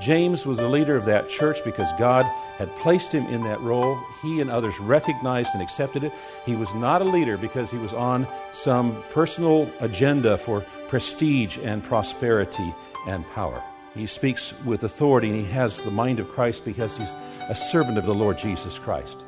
James was a leader of that church because God had placed him in that role. He and others recognized and accepted it. He was not a leader because he was on some personal agenda for prestige and prosperity and power. He speaks with authority and he has the mind of Christ because he's a servant of the Lord Jesus Christ.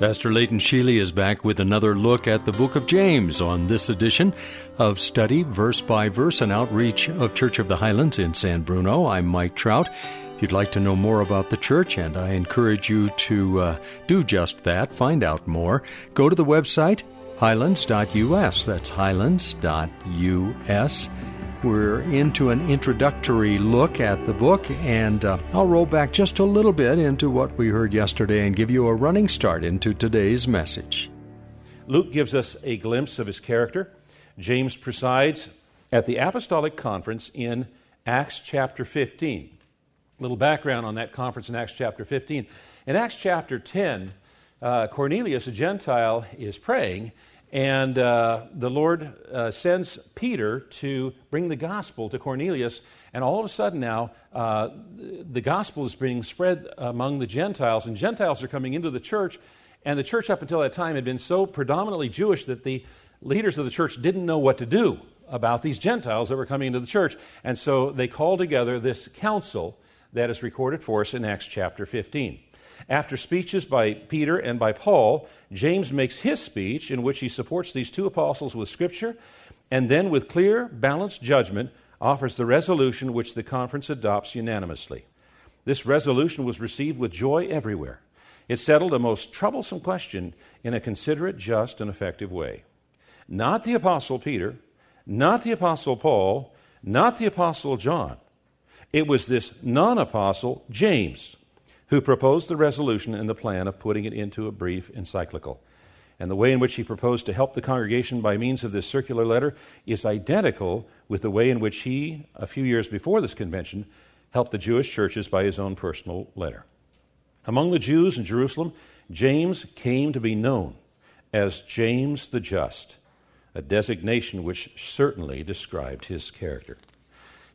Pastor Leighton Sheely is back with another look at the book of James on this edition of Study Verse by Verse, an outreach of Church of the Highlands in San Bruno. I'm Mike Trout. If you'd like to know more about the church, and I encourage you to uh, do just that, find out more, go to the website highlands.us. That's highlands.us. We're into an introductory look at the book, and uh, I'll roll back just a little bit into what we heard yesterday and give you a running start into today's message. Luke gives us a glimpse of his character. James presides at the Apostolic Conference in Acts chapter 15. A little background on that conference in Acts chapter 15. In Acts chapter 10, uh, Cornelius, a Gentile, is praying, and uh, the Lord uh, sends Peter to bring the gospel to Cornelius. And all of a sudden now, uh, the gospel is being spread among the Gentiles, and Gentiles are coming into the church. And the church, up until that time, had been so predominantly Jewish that the leaders of the church didn't know what to do about these Gentiles that were coming into the church. And so they called together this council that is recorded for us in Acts chapter 15. After speeches by Peter and by Paul, James makes his speech in which he supports these two apostles with Scripture and then, with clear, balanced judgment, offers the resolution which the conference adopts unanimously. This resolution was received with joy everywhere. It settled a most troublesome question in a considerate, just, and effective way. Not the Apostle Peter, not the Apostle Paul, not the Apostle John. It was this non apostle, James who proposed the resolution and the plan of putting it into a brief encyclical. And the way in which he proposed to help the congregation by means of this circular letter is identical with the way in which he, a few years before this convention, helped the Jewish churches by his own personal letter. Among the Jews in Jerusalem, James came to be known as James the Just, a designation which certainly described his character.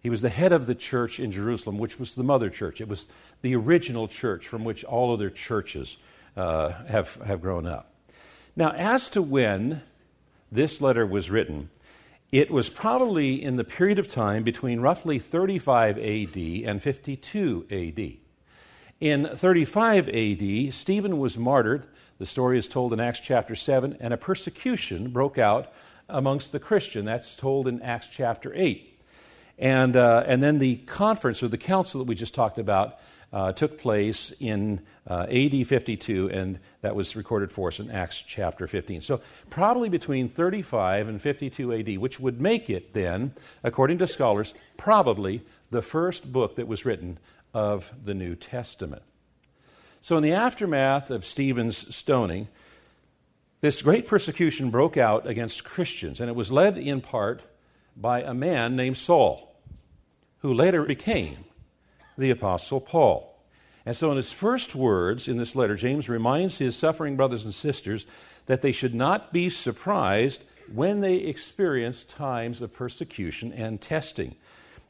He was the head of the church in Jerusalem, which was the mother church. It was the original church from which all other churches uh, have, have grown up. Now, as to when this letter was written, it was probably in the period of time between roughly 35 AD and 52 AD. In 35 AD, Stephen was martyred. The story is told in Acts chapter 7, and a persecution broke out amongst the Christian. That's told in Acts chapter 8. And, uh, and then the conference or the council that we just talked about uh, took place in uh, AD 52, and that was recorded for us in Acts chapter 15. So, probably between 35 and 52 AD, which would make it then, according to scholars, probably the first book that was written of the New Testament. So, in the aftermath of Stephen's stoning, this great persecution broke out against Christians, and it was led in part by a man named Saul, who later became the Apostle Paul. And so, in his first words in this letter, James reminds his suffering brothers and sisters that they should not be surprised when they experience times of persecution and testing.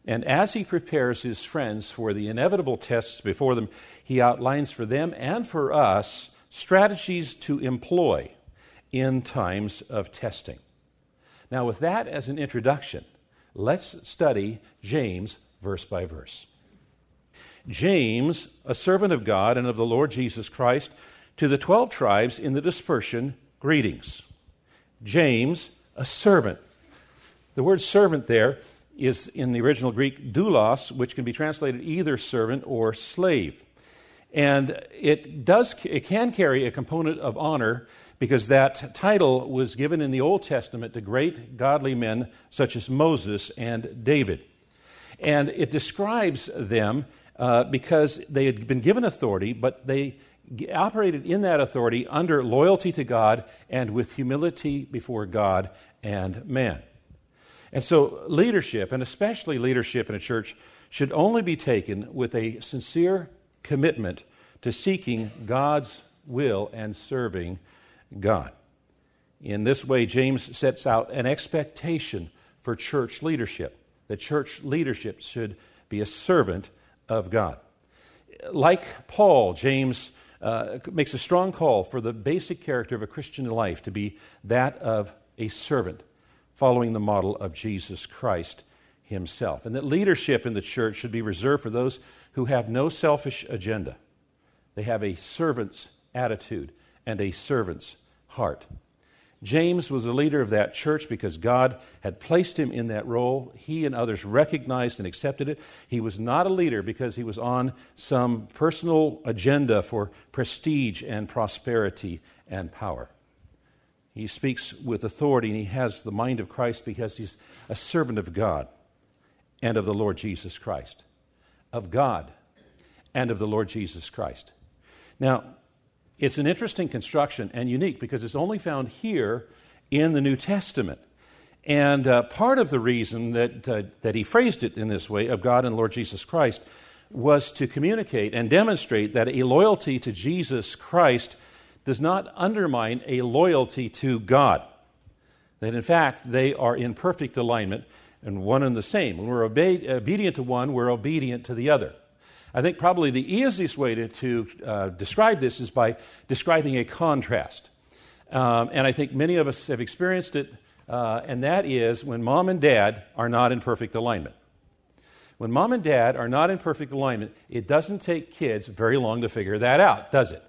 And as he prepares his friends for the inevitable tests before them, he outlines for them and for us strategies to employ in times of testing. Now, with that as an introduction, let's study James verse by verse. James, a servant of God and of the Lord Jesus Christ, to the 12 tribes in the dispersion, greetings. James, a servant. The word servant there is in the original Greek doulos, which can be translated either servant or slave. And it does it can carry a component of honor because that title was given in the Old Testament to great godly men such as Moses and David. And it describes them uh, because they had been given authority, but they operated in that authority under loyalty to God and with humility before God and man. And so, leadership, and especially leadership in a church, should only be taken with a sincere commitment to seeking God's will and serving God. In this way, James sets out an expectation for church leadership that church leadership should be a servant of God. Like Paul, James uh, makes a strong call for the basic character of a Christian life to be that of a servant, following the model of Jesus Christ himself. And that leadership in the church should be reserved for those who have no selfish agenda. They have a servant's attitude and a servant's heart. James was a leader of that church because God had placed him in that role. He and others recognized and accepted it. He was not a leader because he was on some personal agenda for prestige and prosperity and power. He speaks with authority and he has the mind of Christ because he's a servant of God and of the Lord Jesus Christ. Of God and of the Lord Jesus Christ. Now, it's an interesting construction and unique because it's only found here in the New Testament. And uh, part of the reason that, uh, that he phrased it in this way, of God and Lord Jesus Christ, was to communicate and demonstrate that a loyalty to Jesus Christ does not undermine a loyalty to God. That in fact, they are in perfect alignment and one and the same. When we're obe- obedient to one, we're obedient to the other. I think probably the easiest way to, to uh, describe this is by describing a contrast. Um, and I think many of us have experienced it, uh, and that is when mom and dad are not in perfect alignment. When mom and dad are not in perfect alignment, it doesn't take kids very long to figure that out, does it?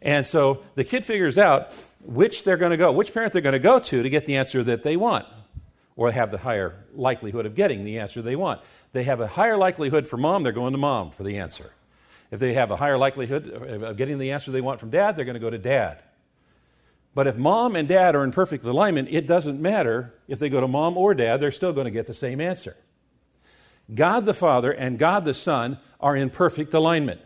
And so the kid figures out which they're going to go, which parent they're going to go to to get the answer that they want, or have the higher likelihood of getting the answer they want they have a higher likelihood for mom, they're going to mom for the answer. If they have a higher likelihood of getting the answer they want from dad, they're going to go to dad. But if mom and dad are in perfect alignment, it doesn't matter if they go to mom or dad, they're still going to get the same answer. God the Father and God the Son are in perfect alignment.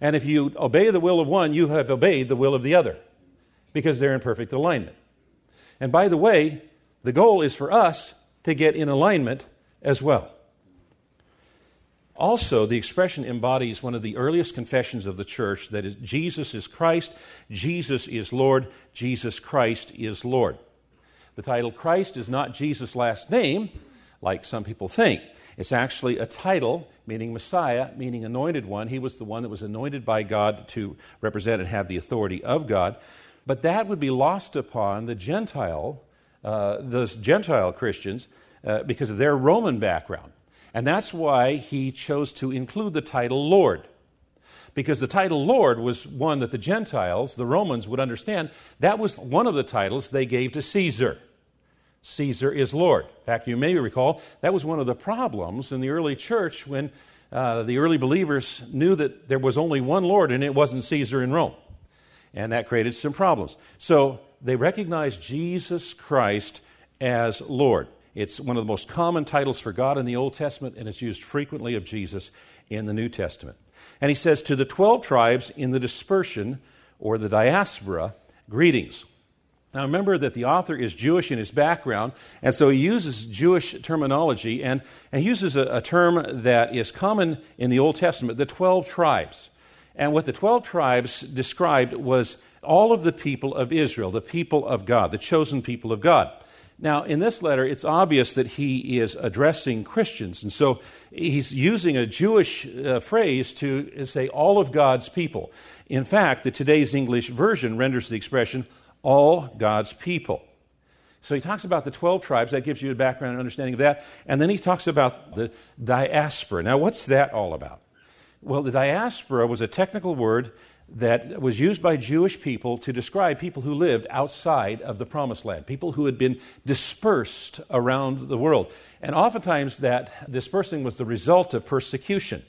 And if you obey the will of one, you have obeyed the will of the other because they're in perfect alignment. And by the way, the goal is for us to get in alignment as well. Also, the expression embodies one of the earliest confessions of the church that is, Jesus is Christ, Jesus is Lord, Jesus Christ is Lord. The title Christ is not Jesus' last name, like some people think. It's actually a title meaning Messiah, meaning anointed one. He was the one that was anointed by God to represent and have the authority of God. But that would be lost upon the Gentile, uh, those Gentile Christians, uh, because of their Roman background. And that's why he chose to include the title Lord. Because the title Lord was one that the Gentiles, the Romans, would understand. That was one of the titles they gave to Caesar. Caesar is Lord. In fact, you may recall that was one of the problems in the early church when uh, the early believers knew that there was only one Lord and it wasn't Caesar in Rome. And that created some problems. So they recognize Jesus Christ as Lord. It's one of the most common titles for God in the Old Testament, and it's used frequently of Jesus in the New Testament. And he says, To the 12 tribes in the dispersion or the diaspora, greetings. Now remember that the author is Jewish in his background, and so he uses Jewish terminology, and, and he uses a, a term that is common in the Old Testament the 12 tribes. And what the 12 tribes described was all of the people of Israel, the people of God, the chosen people of God. Now, in this letter, it's obvious that he is addressing Christians, and so he's using a Jewish uh, phrase to say all of God's people. In fact, the today's English version renders the expression all God's people. So he talks about the 12 tribes, that gives you a background and understanding of that, and then he talks about the diaspora. Now, what's that all about? Well, the diaspora was a technical word that was used by Jewish people to describe people who lived outside of the promised land, people who had been dispersed around the world. And oftentimes that dispersing was the result of persecution.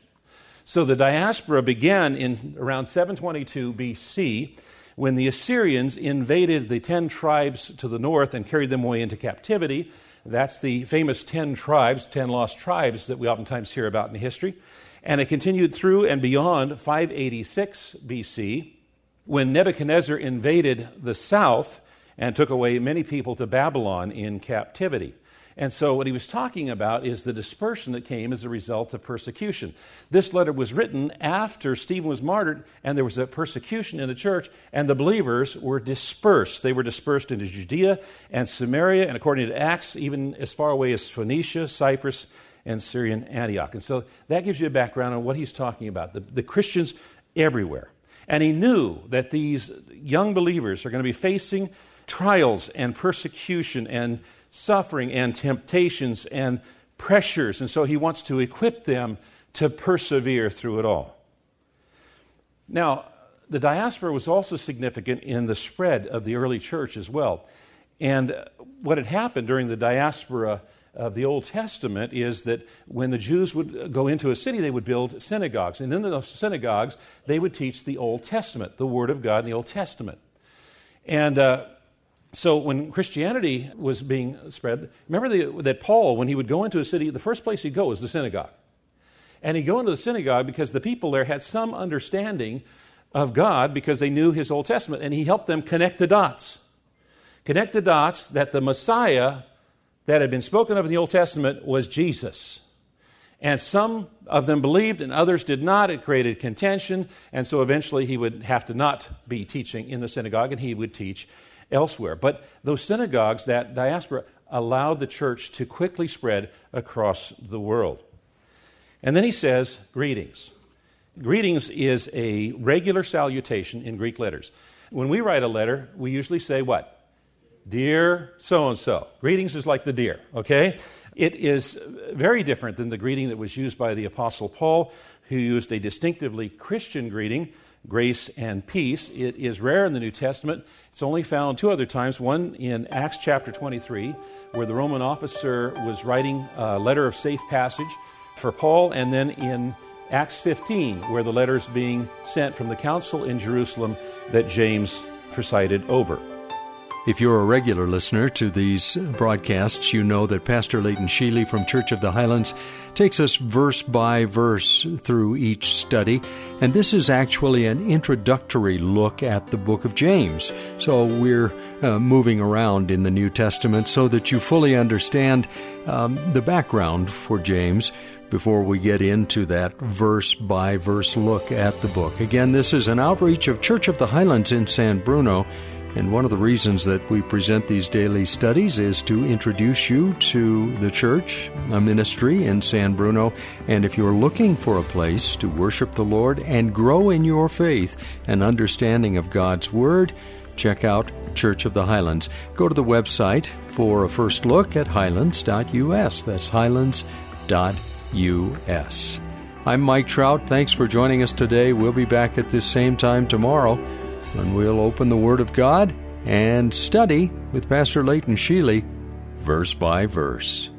So the diaspora began in around 722 BC when the Assyrians invaded the 10 tribes to the north and carried them away into captivity. That's the famous 10 tribes, 10 lost tribes that we oftentimes hear about in history. And it continued through and beyond 586 BC when Nebuchadnezzar invaded the south and took away many people to Babylon in captivity. And so, what he was talking about is the dispersion that came as a result of persecution. This letter was written after Stephen was martyred, and there was a persecution in the church, and the believers were dispersed. They were dispersed into Judea and Samaria, and according to Acts, even as far away as Phoenicia, Cyprus, and Syrian Antioch. And so, that gives you a background on what he's talking about the, the Christians everywhere. And he knew that these young believers are going to be facing trials and persecution and suffering and temptations and pressures. And so he wants to equip them to persevere through it all. Now, the diaspora was also significant in the spread of the early church as well. And what had happened during the diaspora of the Old Testament is that when the Jews would go into a city, they would build synagogues. And in those synagogues, they would teach the Old Testament, the Word of God in the Old Testament. And uh, so when Christianity was being spread, remember the, that Paul, when he would go into a city, the first place he'd go was the synagogue. And he'd go into the synagogue because the people there had some understanding of God because they knew his Old Testament, and he helped them connect the dots. Connect the dots that the Messiah that had been spoken of in the Old Testament was Jesus. And some of them believed and others did not. It created contention. And so eventually he would have to not be teaching in the synagogue and he would teach elsewhere. But those synagogues, that diaspora, allowed the church to quickly spread across the world. And then he says, Greetings. Greetings is a regular salutation in Greek letters. When we write a letter, we usually say what? Dear so and so. Greetings is like the dear, okay? It is very different than the greeting that was used by the Apostle Paul, who used a distinctively Christian greeting grace and peace. It is rare in the New Testament. It's only found two other times one in Acts chapter 23, where the Roman officer was writing a letter of safe passage for Paul, and then in Acts 15, where the letter is being sent from the council in Jerusalem that James presided over. If you're a regular listener to these broadcasts, you know that Pastor Leighton Sheely from Church of the Highlands takes us verse by verse through each study, and this is actually an introductory look at the book of James. So we're uh, moving around in the New Testament so that you fully understand um, the background for James before we get into that verse by verse look at the book. Again, this is an outreach of Church of the Highlands in San Bruno. And one of the reasons that we present these daily studies is to introduce you to the church, a ministry in San Bruno. And if you're looking for a place to worship the Lord and grow in your faith and understanding of God's Word, check out Church of the Highlands. Go to the website for a first look at highlands.us. That's highlands.us. I'm Mike Trout. Thanks for joining us today. We'll be back at this same time tomorrow when we'll open the Word of God and study with Pastor Leighton Sheely, verse by verse.